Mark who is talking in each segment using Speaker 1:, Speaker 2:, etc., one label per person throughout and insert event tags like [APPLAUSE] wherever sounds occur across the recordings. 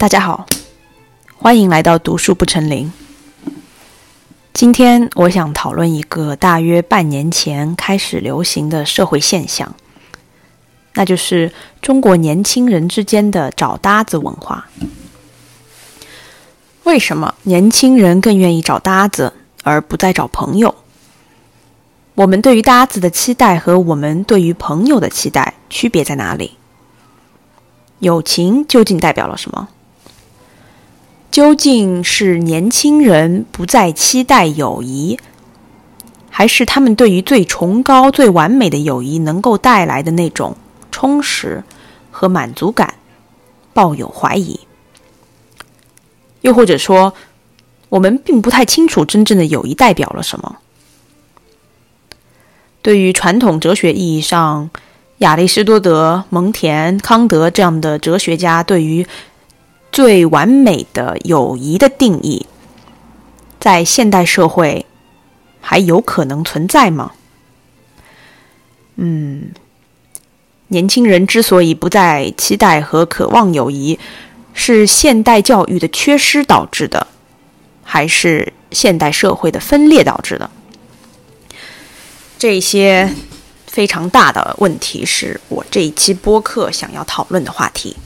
Speaker 1: 大家好，欢迎来到读书不成林。今天我想讨论一个大约半年前开始流行的社会现象，那就是中国年轻人之间的找搭子文化。为什么年轻人更愿意找搭子而不再找朋友？我们对于搭子的期待和我们对于朋友的期待区别在哪里？友情究竟代表了什么？究竟是年轻人不再期待友谊，还是他们对于最崇高、最完美的友谊能够带来的那种充实和满足感抱有怀疑？又或者说，我们并不太清楚真正的友谊代表了什么？对于传统哲学意义上，亚里士多德、蒙田、康德这样的哲学家对于最完美的友谊的定义，在现代社会还有可能存在吗？嗯，年轻人之所以不再期待和渴望友谊，是现代教育的缺失导致的，还是现代社会的分裂导致的？这些非常大的问题是我这一期播客想要讨论的话题。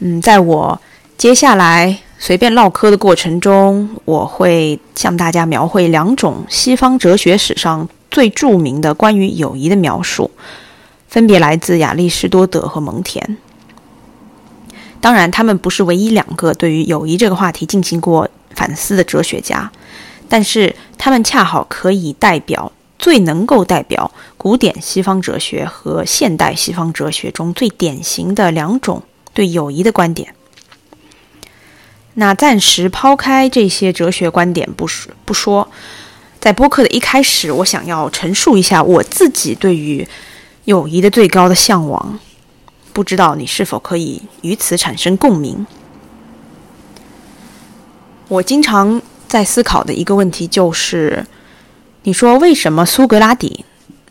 Speaker 1: 嗯，在我接下来随便唠嗑的过程中，我会向大家描绘两种西方哲学史上最著名的关于友谊的描述，分别来自亚里士多德和蒙田。当然，他们不是唯一两个对于友谊这个话题进行过反思的哲学家。但是，他们恰好可以代表最能够代表古典西方哲学和现代西方哲学中最典型的两种对友谊的观点。那暂时抛开这些哲学观点不说不说，在播客的一开始，我想要陈述一下我自己对于友谊的最高的向往，不知道你是否可以与此产生共鸣？我经常。在思考的一个问题就是，你说为什么苏格拉底，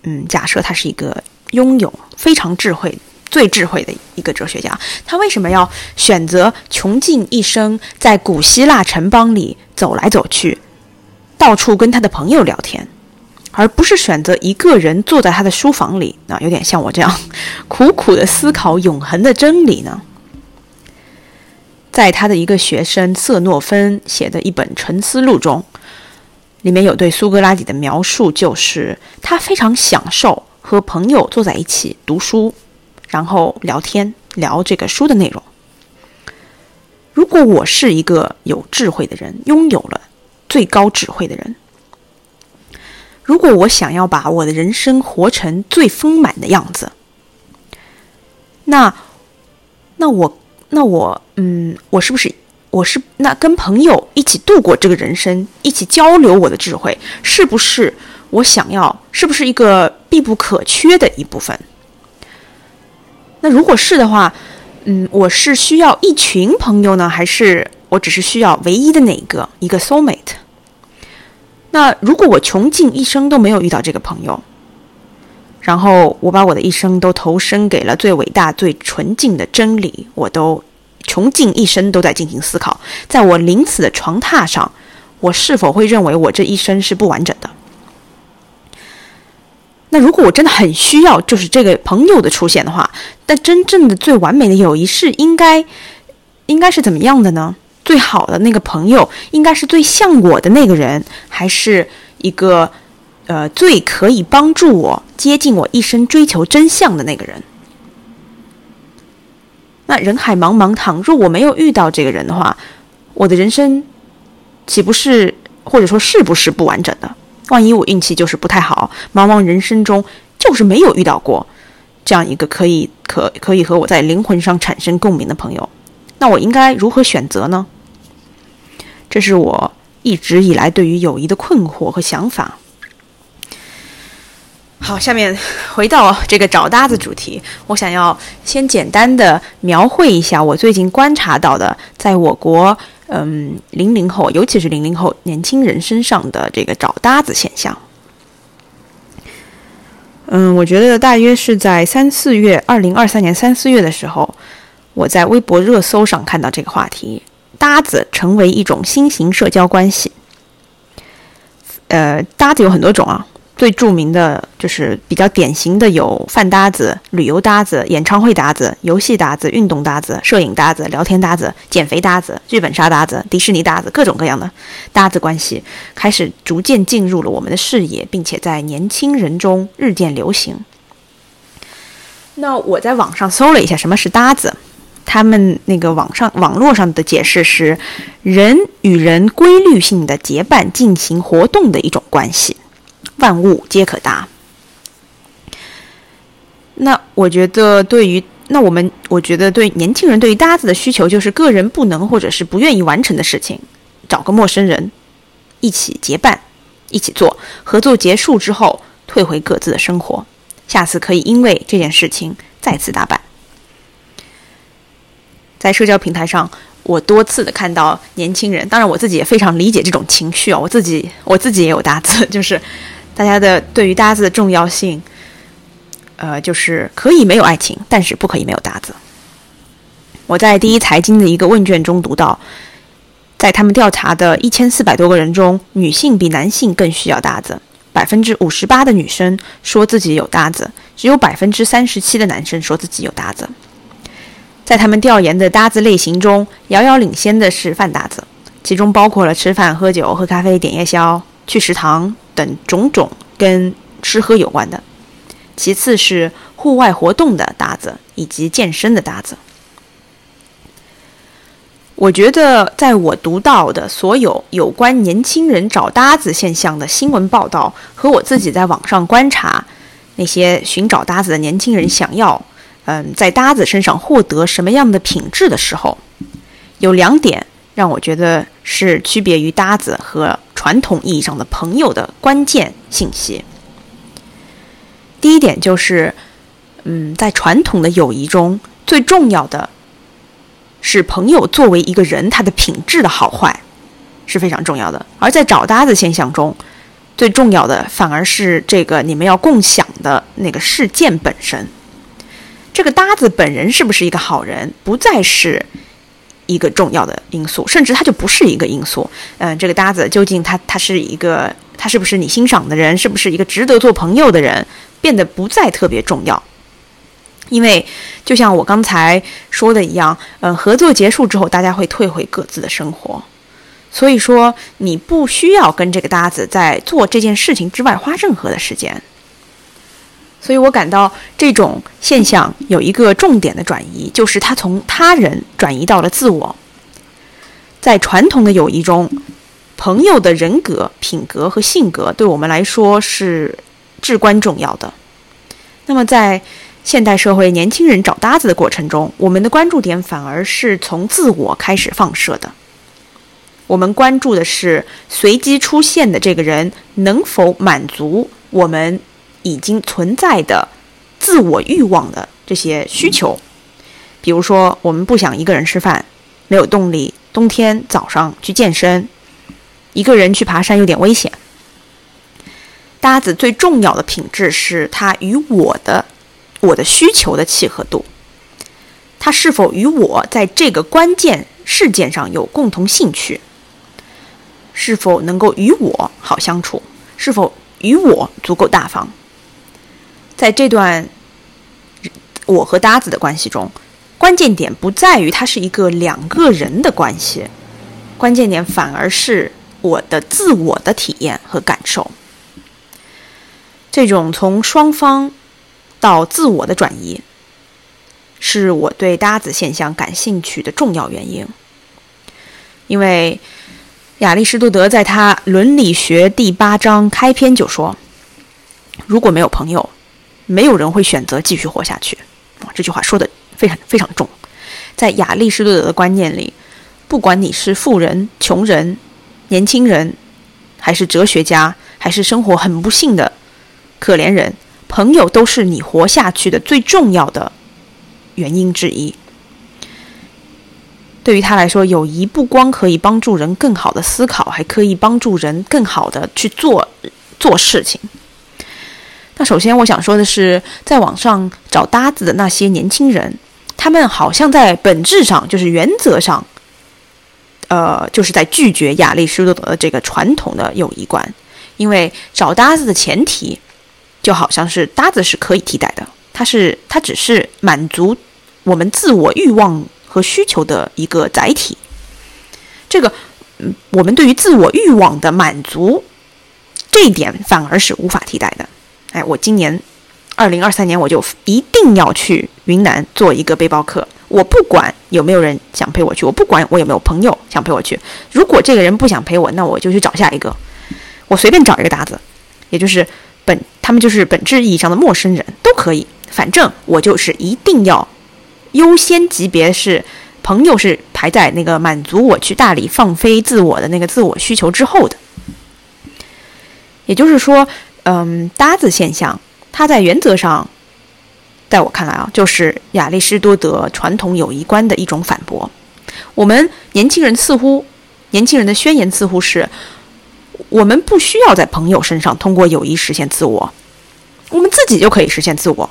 Speaker 1: 嗯，假设他是一个拥有非常智慧、最智慧的一个哲学家，他为什么要选择穷尽一生在古希腊城邦里走来走去，到处跟他的朋友聊天，而不是选择一个人坐在他的书房里，啊，有点像我这样苦苦的思考永恒的真理呢？在他的一个学生瑟诺芬写的一本《沉思录》中，里面有对苏格拉底的描述，就是他非常享受和朋友坐在一起读书，然后聊天聊这个书的内容。如果我是一个有智慧的人，拥有了最高智慧的人，如果我想要把我的人生活成最丰满的样子，那，那我。那我，嗯，我是不是，我是那跟朋友一起度过这个人生，一起交流我的智慧，是不是我想要，是不是一个必不可缺的一部分？那如果是的话，嗯，我是需要一群朋友呢，还是我只是需要唯一的哪个一个 soul mate？那如果我穷尽一生都没有遇到这个朋友？然后我把我的一生都投身给了最伟大、最纯净的真理，我都穷尽一生都在进行思考。在我临死的床榻上，我是否会认为我这一生是不完整的？那如果我真的很需要，就是这个朋友的出现的话，但真正的最完美的友谊是应该应该是怎么样的呢？最好的那个朋友应该是最像我的那个人，还是一个？呃，最可以帮助我接近我一生追求真相的那个人。那人海茫茫，倘若我没有遇到这个人的话，我的人生岂不是或者说是不是不完整的？万一我运气就是不太好，茫茫人生中就是没有遇到过这样一个可以可可以和我在灵魂上产生共鸣的朋友，那我应该如何选择呢？这是我一直以来对于友谊的困惑和想法。好，下面回到这个找搭子主题，我想要先简单的描绘一下我最近观察到的，在我国，嗯，零零后，尤其是零零后年轻人身上的这个找搭子现象。嗯，我觉得大约是在三四月，二零二三年三四月的时候，我在微博热搜上看到这个话题，搭子成为一种新型社交关系。呃，搭子有很多种啊。最著名的就是比较典型的有饭搭子、旅游搭子、演唱会搭子、游戏搭子、运动搭子、摄影搭子、聊天搭子、减肥搭子、剧本杀搭子、迪士尼搭子，各种各样的搭子关系开始逐渐进入了我们的视野，并且在年轻人中日渐流行。那我在网上搜了一下什么是搭子，他们那个网上网络上的解释是人与人规律性的结伴进行活动的一种关系。万物皆可搭。那我觉得，对于那我们，我觉得对年轻人对于搭子的需求，就是个人不能或者是不愿意完成的事情，找个陌生人一起结伴一起做。合作结束之后，退回各自的生活，下次可以因为这件事情再次搭伴。在社交平台上，我多次的看到年轻人，当然我自己也非常理解这种情绪啊，我自己我自己也有搭子，[LAUGHS] 就是。大家的对于搭子的重要性，呃，就是可以没有爱情，但是不可以没有搭子。我在第一财经的一个问卷中读到，在他们调查的一千四百多个人中，女性比男性更需要搭子。百分之五十八的女生说自己有搭子，只有百分之三十七的男生说自己有搭子。在他们调研的搭子类型中，遥遥领先的是饭搭子，其中包括了吃饭、喝酒、喝咖啡、点夜宵、去食堂。等种种跟吃喝有关的，其次是户外活动的搭子以及健身的搭子。我觉得，在我读到的所有有关年轻人找搭子现象的新闻报道，和我自己在网上观察那些寻找搭子的年轻人想要，嗯，在搭子身上获得什么样的品质的时候，有两点让我觉得是区别于搭子和。传统意义上的朋友的关键信息。第一点就是，嗯，在传统的友谊中，最重要的是朋友作为一个人他的品质的好坏是非常重要的。而在找搭子现象中，最重要的反而是这个你们要共享的那个事件本身。这个搭子本人是不是一个好人，不再是。一个重要的因素，甚至它就不是一个因素。嗯，这个搭子究竟他他是一个，他是不是你欣赏的人，是不是一个值得做朋友的人，变得不再特别重要。因为就像我刚才说的一样，嗯，合作结束之后，大家会退回各自的生活，所以说你不需要跟这个搭子在做这件事情之外花任何的时间。所以我感到这种现象有一个重点的转移，就是他从他人转移到了自我。在传统的友谊中，朋友的人格、品格和性格对我们来说是至关重要的。那么，在现代社会，年轻人找搭子的过程中，我们的关注点反而是从自我开始放射的。我们关注的是随机出现的这个人能否满足我们。已经存在的自我欲望的这些需求，比如说，我们不想一个人吃饭，没有动力；冬天早上去健身，一个人去爬山有点危险。搭子最重要的品质是他与我的我的需求的契合度，他是否与我在这个关键事件上有共同兴趣，是否能够与我好相处，是否与我足够大方。在这段我和搭子的关系中，关键点不在于它是一个两个人的关系，关键点反而是我的自我的体验和感受。这种从双方到自我的转移，是我对搭子现象感兴趣的重要原因。因为亚里士多德在他《伦理学》第八章开篇就说：“如果没有朋友。”没有人会选择继续活下去，啊，这句话说的非常非常重。在亚里士多德的观念里，不管你是富人、穷人、年轻人，还是哲学家，还是生活很不幸的可怜人，朋友都是你活下去的最重要的原因之一。对于他来说，友谊不光可以帮助人更好的思考，还可以帮助人更好的去做做事情。那首先，我想说的是，在网上找搭子的那些年轻人，他们好像在本质上，就是原则上，呃，就是在拒绝亚里士多德的这个传统的友谊观，因为找搭子的前提，就好像是搭子是可以替代的，它是它只是满足我们自我欲望和需求的一个载体。这个，嗯，我们对于自我欲望的满足，这一点反而是无法替代的。哎，我今年。二零二三年我就一定要去云南做一个背包客，我不管有没有人想陪我去，我不管我有没有朋友想陪我去。如果这个人不想陪我，那我就去找下一个，我随便找一个搭子，也就是本他们就是本质意义上的陌生人都可以，反正我就是一定要优先级别是朋友是排在那个满足我去大理放飞自我的那个自我需求之后的。也就是说，嗯，搭子现象。它在原则上，在我看来啊，就是亚里士多德传统友谊观的一种反驳。我们年轻人似乎，年轻人的宣言似乎是：我们不需要在朋友身上通过友谊实现自我，我们自己就可以实现自我。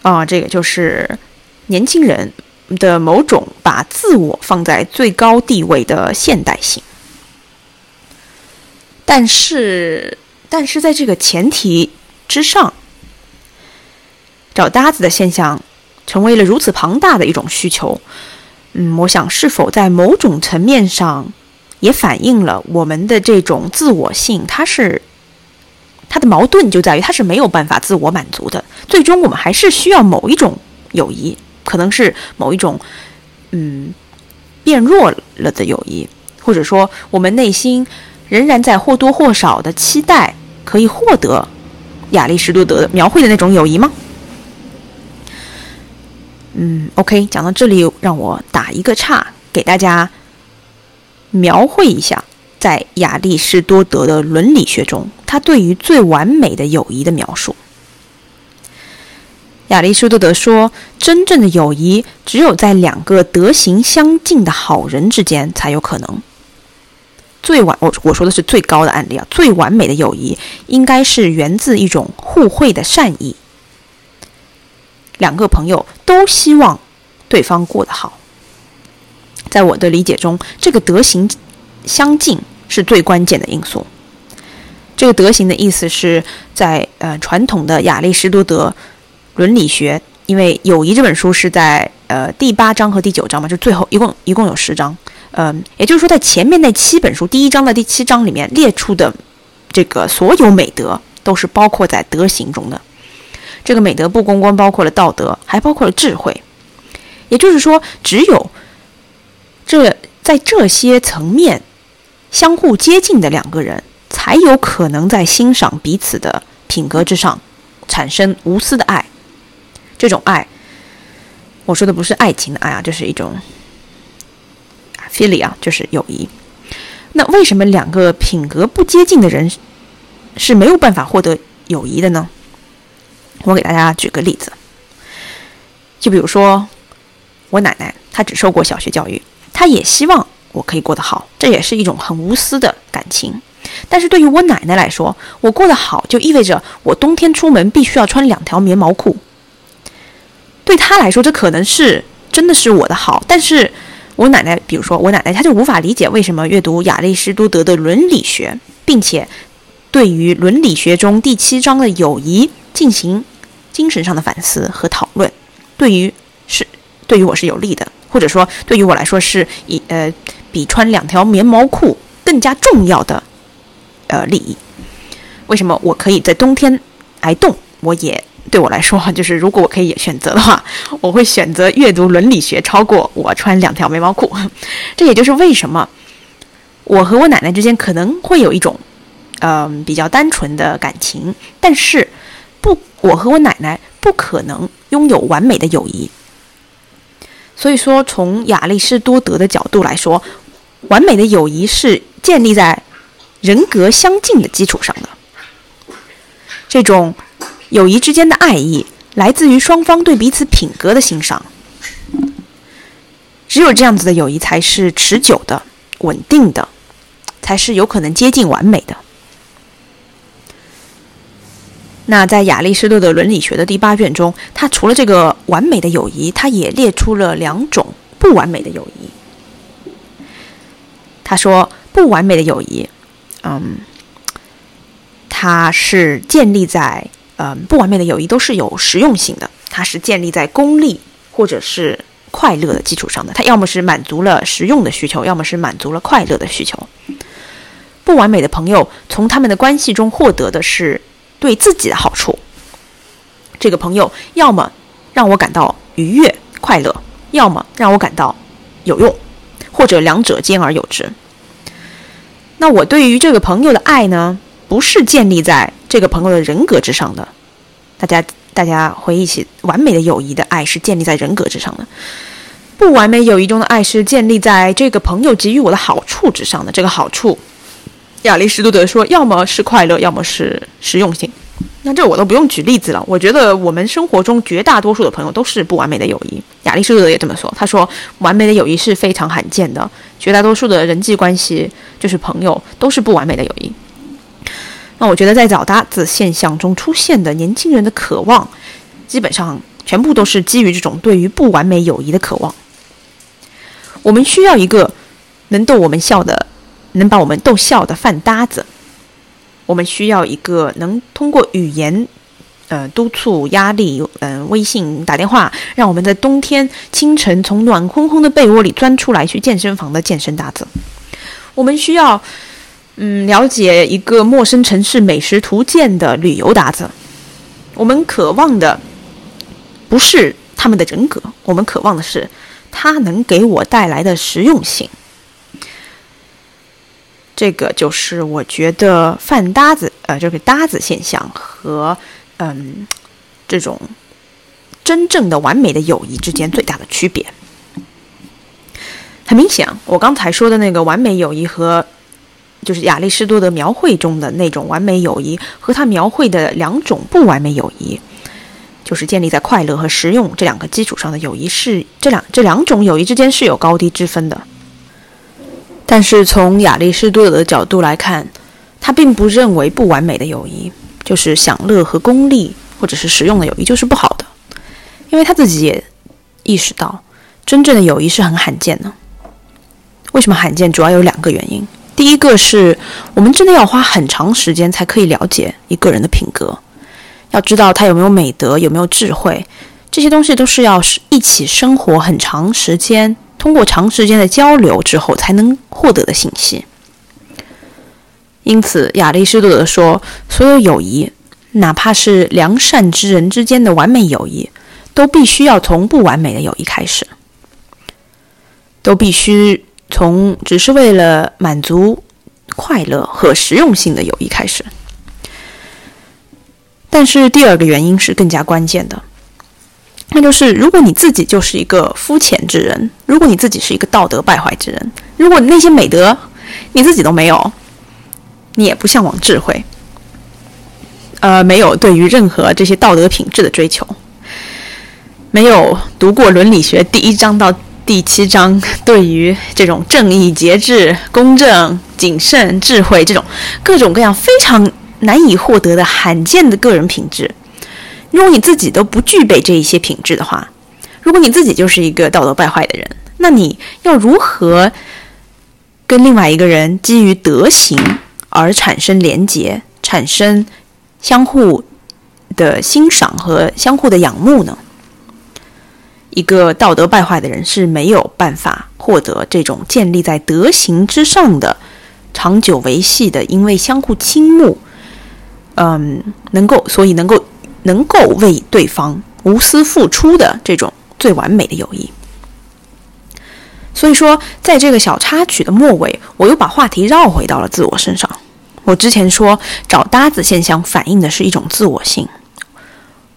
Speaker 1: 啊，这个就是年轻人的某种把自我放在最高地位的现代性。但是，但是在这个前提。之上，找搭子的现象成为了如此庞大的一种需求。嗯，我想是否在某种层面上也反映了我们的这种自我性？它是它的矛盾就在于它是没有办法自我满足的。最终，我们还是需要某一种友谊，可能是某一种嗯变弱了的友谊，或者说我们内心仍然在或多或少的期待可以获得。亚里士多德描绘的那种友谊吗？嗯，OK，讲到这里，让我打一个岔，给大家描绘一下，在亚里士多德的伦理学中，他对于最完美的友谊的描述。亚里士多德说，真正的友谊只有在两个德行相近的好人之间才有可能。最完我我说的是最高的案例啊，最完美的友谊应该是源自一种互惠的善意。两个朋友都希望对方过得好，在我的理解中，这个德行相近是最关键的因素。这个德行的意思是在呃传统的亚里士多德伦理学，因为《友谊》这本书是在呃第八章和第九章嘛，就最后一共一共有十章。嗯，也就是说，在前面那七本书第一章的第七章里面列出的这个所有美德，都是包括在德行中的。这个美德不光光包括了道德，还包括了智慧。也就是说，只有这在这些层面相互接近的两个人，才有可能在欣赏彼此的品格之上产生无私的爱。这种爱，我说的不是爱情的爱啊，这是一种。Philia 就是友谊。那为什么两个品格不接近的人是没有办法获得友谊的呢？我给大家举个例子，就比如说我奶奶，她只受过小学教育，她也希望我可以过得好，这也是一种很无私的感情。但是对于我奶奶来说，我过得好就意味着我冬天出门必须要穿两条棉毛裤。对她来说，这可能是真的是我的好，但是。我奶奶，比如说我奶奶，她就无法理解为什么阅读亚里士多德的伦理学，并且对于伦理学中第七章的友谊进行精神上的反思和讨论，对于是对于我是有利的，或者说对于我来说是以呃比穿两条棉毛裤更加重要的呃利益。为什么我可以在冬天挨冻，我也？对我来说，就是如果我可以选择的话，[LAUGHS] 我会选择阅读伦理学超过我穿两条眉毛裤。[LAUGHS] 这也就是为什么我和我奶奶之间可能会有一种，嗯，比较单纯的感情，但是不，我和我奶奶不可能拥有完美的友谊。所以说，从亚里士多德的角度来说，完美的友谊是建立在人格相近的基础上的。这种。友谊之间的爱意来自于双方对彼此品格的欣赏，只有这样子的友谊才是持久的、稳定的，才是有可能接近完美的。那在亚里士多德伦理学的第八卷中，他除了这个完美的友谊，他也列出了两种不完美的友谊。他说，不完美的友谊，嗯，它是建立在，嗯，不完美的友谊都是有实用性的，它是建立在功利或者是快乐的基础上的。它要么是满足了实用的需求，要么是满足了快乐的需求。不完美的朋友从他们的关系中获得的是。对自己的好处，这个朋友要么让我感到愉悦快乐，要么让我感到有用，或者两者兼而有之。那我对于这个朋友的爱呢，不是建立在这个朋友的人格之上的。大家，大家回忆起完美的友谊的爱是建立在人格之上的，不完美友谊中的爱是建立在这个朋友给予我的好处之上的。这个好处。亚里士多德说：“要么是快乐，要么是实用性。”那这我都不用举例子了。我觉得我们生活中绝大多数的朋友都是不完美的友谊。亚里士多德也这么说。他说：“完美的友谊是非常罕见的，绝大多数的人际关系就是朋友都是不完美的友谊。”那我觉得在早搭子现象中出现的年轻人的渴望，基本上全部都是基于这种对于不完美友谊的渴望。我们需要一个能逗我们笑的。能把我们逗笑的饭搭子，我们需要一个能通过语言，呃，督促压力，嗯，微信打电话，让我们在冬天清晨从暖烘烘的被窝里钻出来去健身房的健身搭子。我们需要，嗯，了解一个陌生城市美食图鉴的旅游搭子。我们渴望的不是他们的人格，我们渴望的是他能给我带来的实用性。这个就是我觉得饭搭子，呃，这个搭子现象和嗯这种真正的完美的友谊之间最大的区别。很明显，我刚才说的那个完美友谊和就是亚里士多德描绘中的那种完美友谊，和他描绘的两种不完美友谊，就是建立在快乐和实用这两个基础上的友谊，是这两这两种友谊之间是有高低之分的。但是从亚里士多德的角度来看，他并不认为不完美的友谊就是享乐和功利或者是实用的友谊就是不好的，因为他自己也意识到，真正的友谊是很罕见的。为什么罕见？主要有两个原因。第一个是我们真的要花很长时间才可以了解一个人的品格，要知道他有没有美德，有没有智慧，这些东西都是要一起生活很长时间。通过长时间的交流之后才能获得的信息。因此，亚里士多德说，所有友谊，哪怕是良善之人之间的完美友谊，都必须要从不完美的友谊开始，都必须从只是为了满足快乐和实用性的友谊开始。但是，第二个原因是更加关键的。那就是，如果你自己就是一个肤浅之人，如果你自己是一个道德败坏之人，如果那些美德你自己都没有，你也不向往智慧，呃，没有对于任何这些道德品质的追求，没有读过伦理学第一章到第七章，对于这种正义、节制、公正、谨慎、智慧这种各种各样非常难以获得的罕见的个人品质。如果你自己都不具备这一些品质的话，如果你自己就是一个道德败坏的人，那你要如何跟另外一个人基于德行而产生连结、产生相互的欣赏和相互的仰慕呢？一个道德败坏的人是没有办法获得这种建立在德行之上的长久维系的，因为相互倾慕，嗯，能够所以能够。能够为对方无私付出的这种最完美的友谊。所以说，在这个小插曲的末尾，我又把话题绕回到了自我身上。我之前说找搭子现象反映的是一种自我性，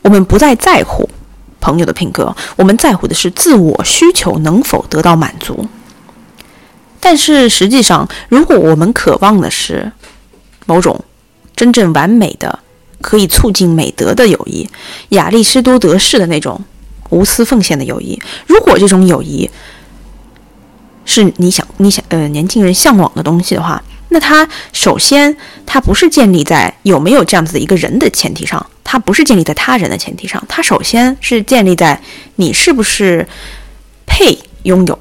Speaker 1: 我们不再在乎朋友的品格，我们在乎的是自我需求能否得到满足。但是实际上，如果我们渴望的是某种真正完美的，可以促进美德的友谊，亚里士多德式的那种无私奉献的友谊。如果这种友谊是你想、你想呃年轻人向往的东西的话，那它首先它不是建立在有没有这样子的一个人的前提上，它不是建立在他人的前提上，它首先是建立在你是不是配拥有、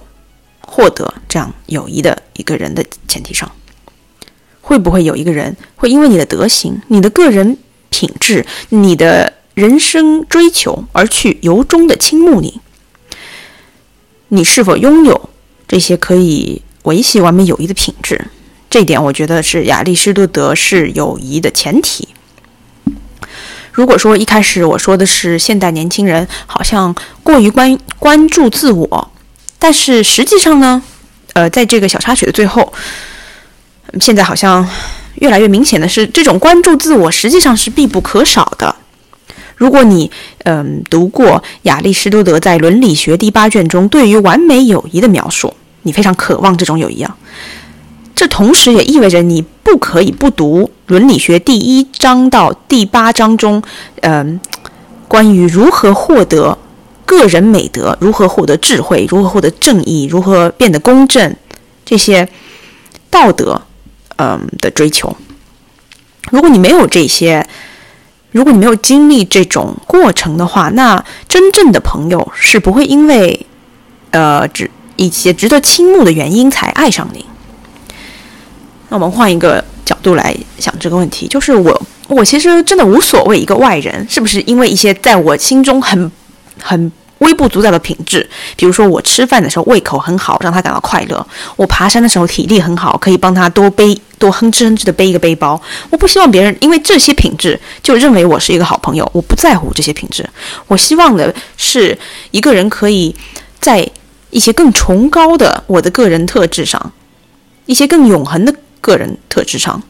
Speaker 1: 获得这样友谊的一个人的前提上。会不会有一个人会因为你的德行、你的个人品质、你的人生追求而去由衷的倾慕你？你是否拥有这些可以维系完美友谊的品质？这一点，我觉得是亚里士多德是友谊的前提。如果说一开始我说的是现代年轻人好像过于关关注自我，但是实际上呢，呃，在这个小插曲的最后，现在好像越来越明显的是，这种关注自我实际上是必不可少的。如果你嗯读过亚里士多德在《伦理学》第八卷中对于完美友谊的描述，你非常渴望这种友谊啊。这同时也意味着你不可以不读《伦理学》第一章到第八章中，嗯，关于如何获得个人美德、如何获得智慧、如何获得正义、如何变得公正这些道德，嗯的追求。如果你没有这些，如果你没有经历这种过程的话，那真正的朋友是不会因为，呃，值一些值得倾慕的原因才爱上你。那我们换一个角度来想这个问题，就是我，我其实真的无所谓一个外人是不是因为一些在我心中很很。微不足道的品质，比如说我吃饭的时候胃口很好，让他感到快乐；我爬山的时候体力很好，可以帮他多背多哼哧哼哧的背一个背包。我不希望别人因为这些品质就认为我是一个好朋友，我不在乎这些品质。我希望的是一个人可以在一些更崇高的我的个人特质上，一些更永恒的个人特质上，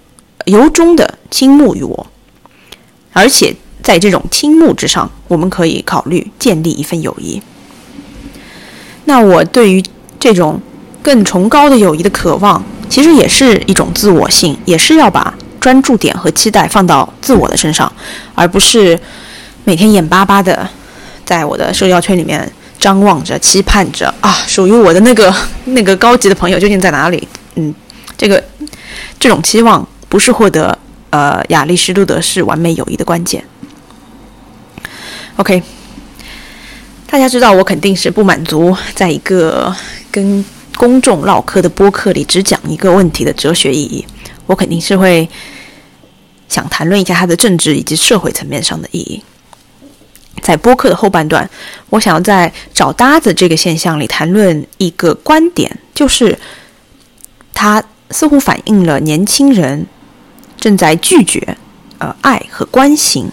Speaker 1: 由衷的倾慕于我，而且。在这种倾慕之上，我们可以考虑建立一份友谊。那我对于这种更崇高的友谊的渴望，其实也是一种自我性，也是要把专注点和期待放到自我的身上，而不是每天眼巴巴的在我的社交圈里面张望着、期盼着啊，属于我的那个 [LAUGHS] 那个高级的朋友究竟在哪里？嗯，这个这种期望不是获得呃亚里士多德式完美友谊的关键。OK，大家知道我肯定是不满足在一个跟公众唠嗑的播客里只讲一个问题的哲学意义，我肯定是会想谈论一下它的政治以及社会层面上的意义。在播客的后半段，我想要在找搭子这个现象里谈论一个观点，就是它似乎反映了年轻人正在拒绝呃爱和关心。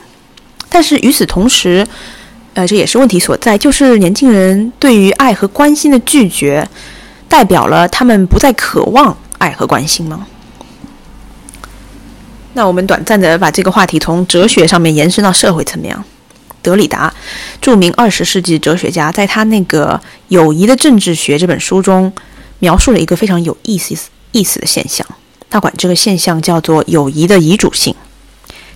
Speaker 1: 但是与此同时，呃，这也是问题所在，就是年轻人对于爱和关心的拒绝，代表了他们不再渴望爱和关心吗？那我们短暂的把这个话题从哲学上面延伸到社会层面。德里达，著名二十世纪哲学家，在他那个《友谊的政治学》这本书中，描述了一个非常有意思意思的现象，他管这个现象叫做友谊的遗嘱性。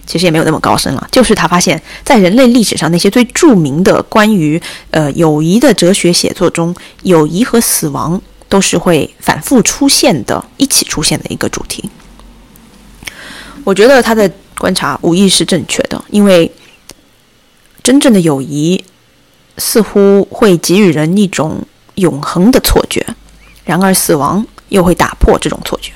Speaker 1: 其实也没有那么高深了，就是他发现，在人类历史上那些最著名的关于呃友谊的哲学写作中，友谊和死亡都是会反复出现的，一起出现的一个主题。我觉得他的观察无疑是正确的，因为真正的友谊似乎会给予人一种永恒的错觉，然而死亡又会打破这种错觉。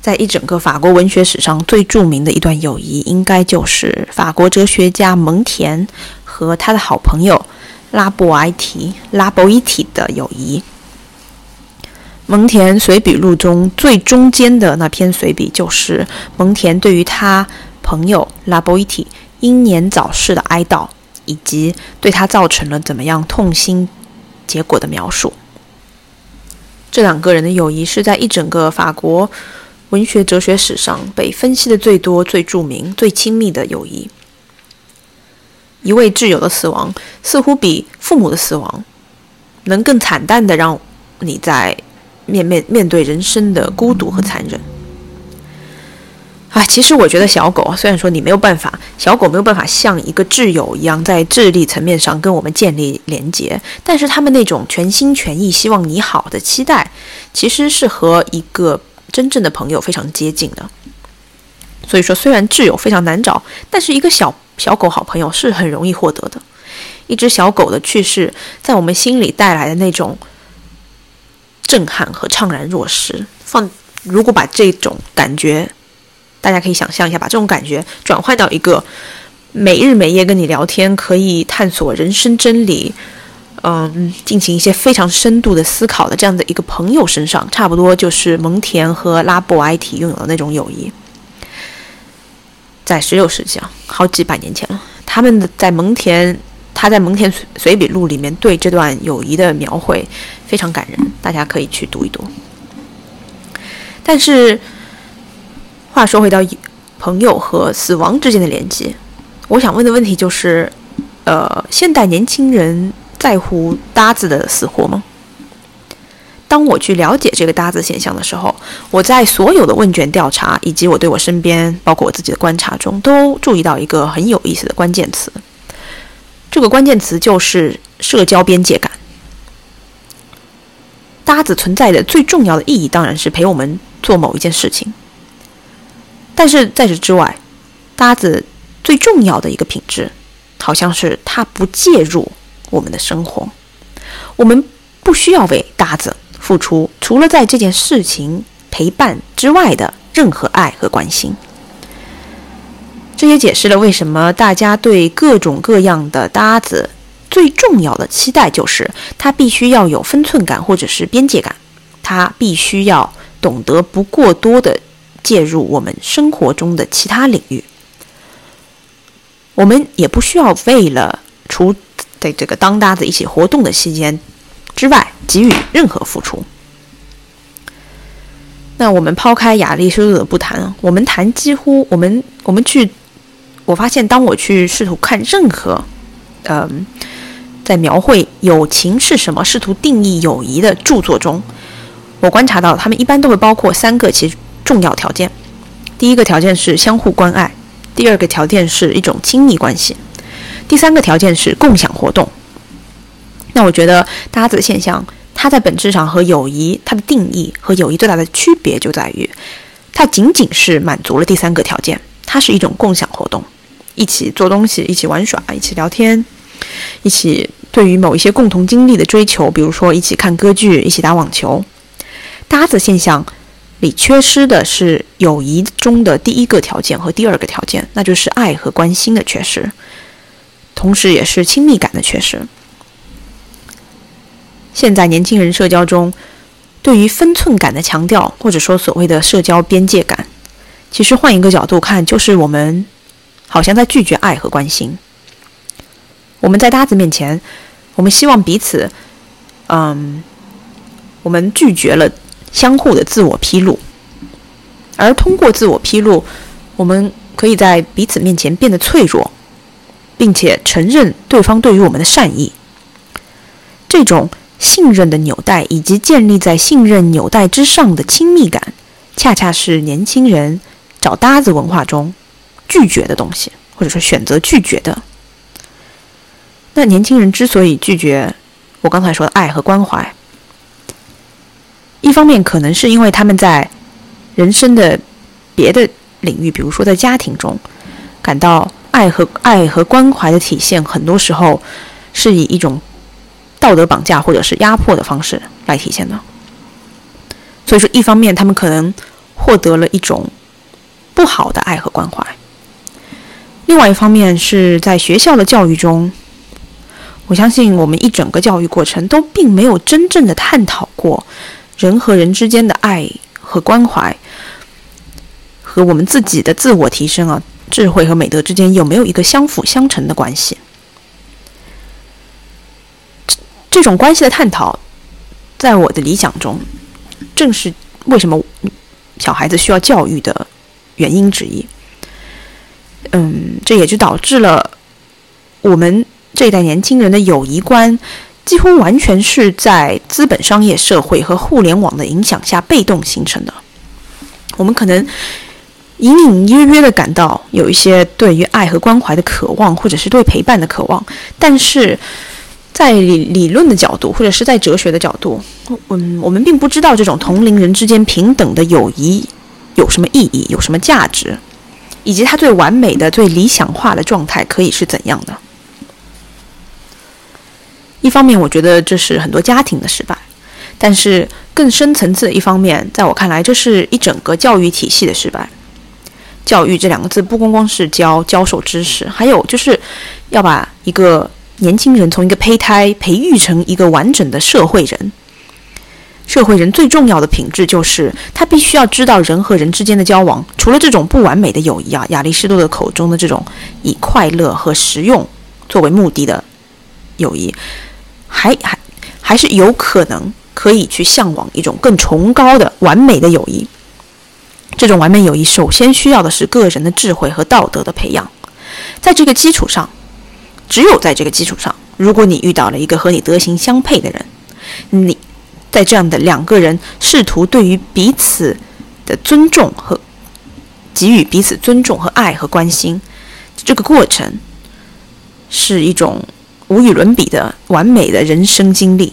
Speaker 1: 在一整个法国文学史上最著名的一段友谊，应该就是法国哲学家蒙田和他的好朋友拉布埃提拉博伊提的友谊。蒙田随笔录中最中间的那篇随笔，就是蒙田对于他朋友拉博伊提英年早逝的哀悼，以及对他造成了怎么样痛心结果的描述。这两个人的友谊是在一整个法国。文学哲学史上被分析的最多、最著名、最亲密的友谊，一位挚友的死亡，似乎比父母的死亡能更惨淡的让你在面面面对人生的孤独和残忍。啊，其实我觉得小狗虽然说你没有办法，小狗没有办法像一个挚友一样在智力层面上跟我们建立连接，但是他们那种全心全意希望你好的期待，其实是和一个真正的朋友非常接近的。所以说，虽然挚友非常难找，但是一个小小狗好朋友是很容易获得的。一只小狗的去世，在我们心里带来的那种震撼和怅然若失，放如果把这种感觉，大家可以想象一下，把这种感觉转换到一个每日每夜跟你聊天，可以探索人生真理，嗯，进行一些非常深度的思考的这样的一个朋友身上，差不多就是蒙田和拉布埃提拥有的那种友谊。在十六世纪啊，好几百年前了，他们的在蒙田，他在蒙田随笔录里面对这段友谊的描绘非常感人，大家可以去读一读。但是话说回到朋友和死亡之间的联系，我想问的问题就是，呃，现代年轻人在乎搭子的死活吗？当我去了解这个搭子现象的时候，我在所有的问卷调查以及我对我身边，包括我自己的观察中，都注意到一个很有意思的关键词。这个关键词就是社交边界感。搭子存在的最重要的意义当然是陪我们做某一件事情，但是在此之外，搭子最重要的一个品质，好像是他不介入我们的生活，我们不需要为搭子。付出除了在这件事情陪伴之外的任何爱和关心，这也解释了为什么大家对各种各样的搭子最重要的期待就是他必须要有分寸感或者是边界感，他必须要懂得不过多的介入我们生活中的其他领域。我们也不需要为了除在这个当搭子一起活动的期间。之外给予任何付出。那我们抛开亚里士多德不谈，我们谈几乎我们我们去，我发现当我去试图看任何，嗯，在描绘友情是什么、试图定义友谊的著作中，我观察到他们一般都会包括三个其实重要条件。第一个条件是相互关爱，第二个条件是一种亲密关系，第三个条件是共享活动。那我觉得搭子现象，它在本质上和友谊它的定义和友谊最大的区别就在于，它仅仅是满足了第三个条件，它是一种共享活动，一起做东西，一起玩耍，一起聊天，一起对于某一些共同经历的追求，比如说一起看歌剧，一起打网球。搭子现象里缺失的是友谊中的第一个条件和第二个条件，那就是爱和关心的缺失，同时也是亲密感的缺失。现在年轻人社交中，对于分寸感的强调，或者说所谓的社交边界感，其实换一个角度看，就是我们好像在拒绝爱和关心。我们在搭子面前，我们希望彼此，嗯，我们拒绝了相互的自我披露，而通过自我披露，我们可以在彼此面前变得脆弱，并且承认对方对于我们的善意。这种。信任的纽带以及建立在信任纽带之上的亲密感，恰恰是年轻人找搭子文化中拒绝的东西，或者说选择拒绝的。那年轻人之所以拒绝我刚才说的爱和关怀，一方面可能是因为他们在人生的别的领域，比如说在家庭中，感到爱和爱和关怀的体现，很多时候是以一种。道德绑架或者是压迫的方式来体现的，所以说，一方面他们可能获得了一种不好的爱和关怀；另外一方面是在学校的教育中，我相信我们一整个教育过程都并没有真正的探讨过人和人之间的爱和关怀，和我们自己的自我提升啊、智慧和美德之间有没有一个相辅相成的关系。这这种关系的探讨，在我的理想中，正是为什么小孩子需要教育的原因之一。嗯，这也就导致了我们这一代年轻人的友谊观，几乎完全是在资本商业社会和互联网的影响下被动形成的。我们可能隐隐约约的感到有一些对于爱和关怀的渴望，或者是对陪伴的渴望，但是。在理理论的角度，或者是在哲学的角度，嗯，我们并不知道这种同龄人之间平等的友谊有什么意义，有什么价值，以及它最完美的、最理想化的状态可以是怎样的。一方面，我觉得这是很多家庭的失败；但是更深层次的一方面，在我看来，这是一整个教育体系的失败。教育这两个字，不光光是教教授知识，还有就是要把一个。年轻人从一个胚胎培育成一个完整的社会人，社会人最重要的品质就是他必须要知道人和人之间的交往，除了这种不完美的友谊啊，亚里士多德口中的这种以快乐和实用作为目的的友谊，还还还是有可能可以去向往一种更崇高的完美的友谊。这种完美友谊首先需要的是个人的智慧和道德的培养，在这个基础上。只有在这个基础上，如果你遇到了一个和你德行相配的人，你在这样的两个人试图对于彼此的尊重和给予彼此尊重和爱和关心，这个过程是一种无与伦比的完美的人生经历。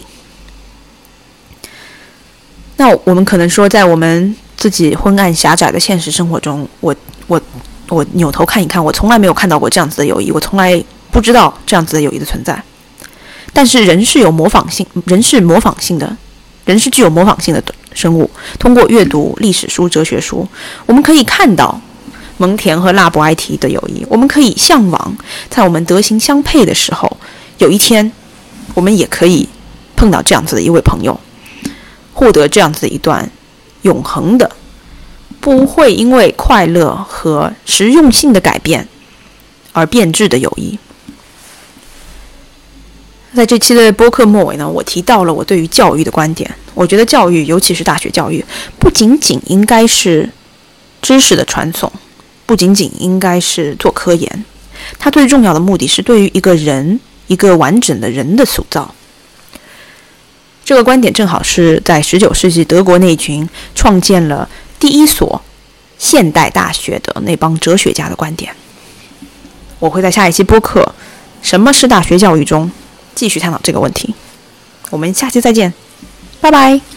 Speaker 1: 那我们可能说，在我们自己昏暗狭窄的现实生活中，我我我扭头看一看，我从来没有看到过这样子的友谊，我从来。不知道这样子的友谊的存在，但是人是有模仿性，人是模仿性的，人是具有模仿性的生物。通过阅读历史书、哲学书，我们可以看到蒙恬和拉伯埃提的友谊。我们可以向往，在我们德行相配的时候，有一天，我们也可以碰到这样子的一位朋友，获得这样子的一段永恒的，不会因为快乐和实用性的改变而变质的友谊。在这期的播客末尾呢，我提到了我对于教育的观点。我觉得教育，尤其是大学教育，不仅仅应该是知识的传送，不仅仅应该是做科研，它最重要的目的是对于一个人，一个完整的人的塑造。这个观点正好是在19世纪德国那群创建了第一所现代大学的那帮哲学家的观点。我会在下一期播客《什么是大学教育》中。继续探讨这个问题，我们下期再见，拜拜。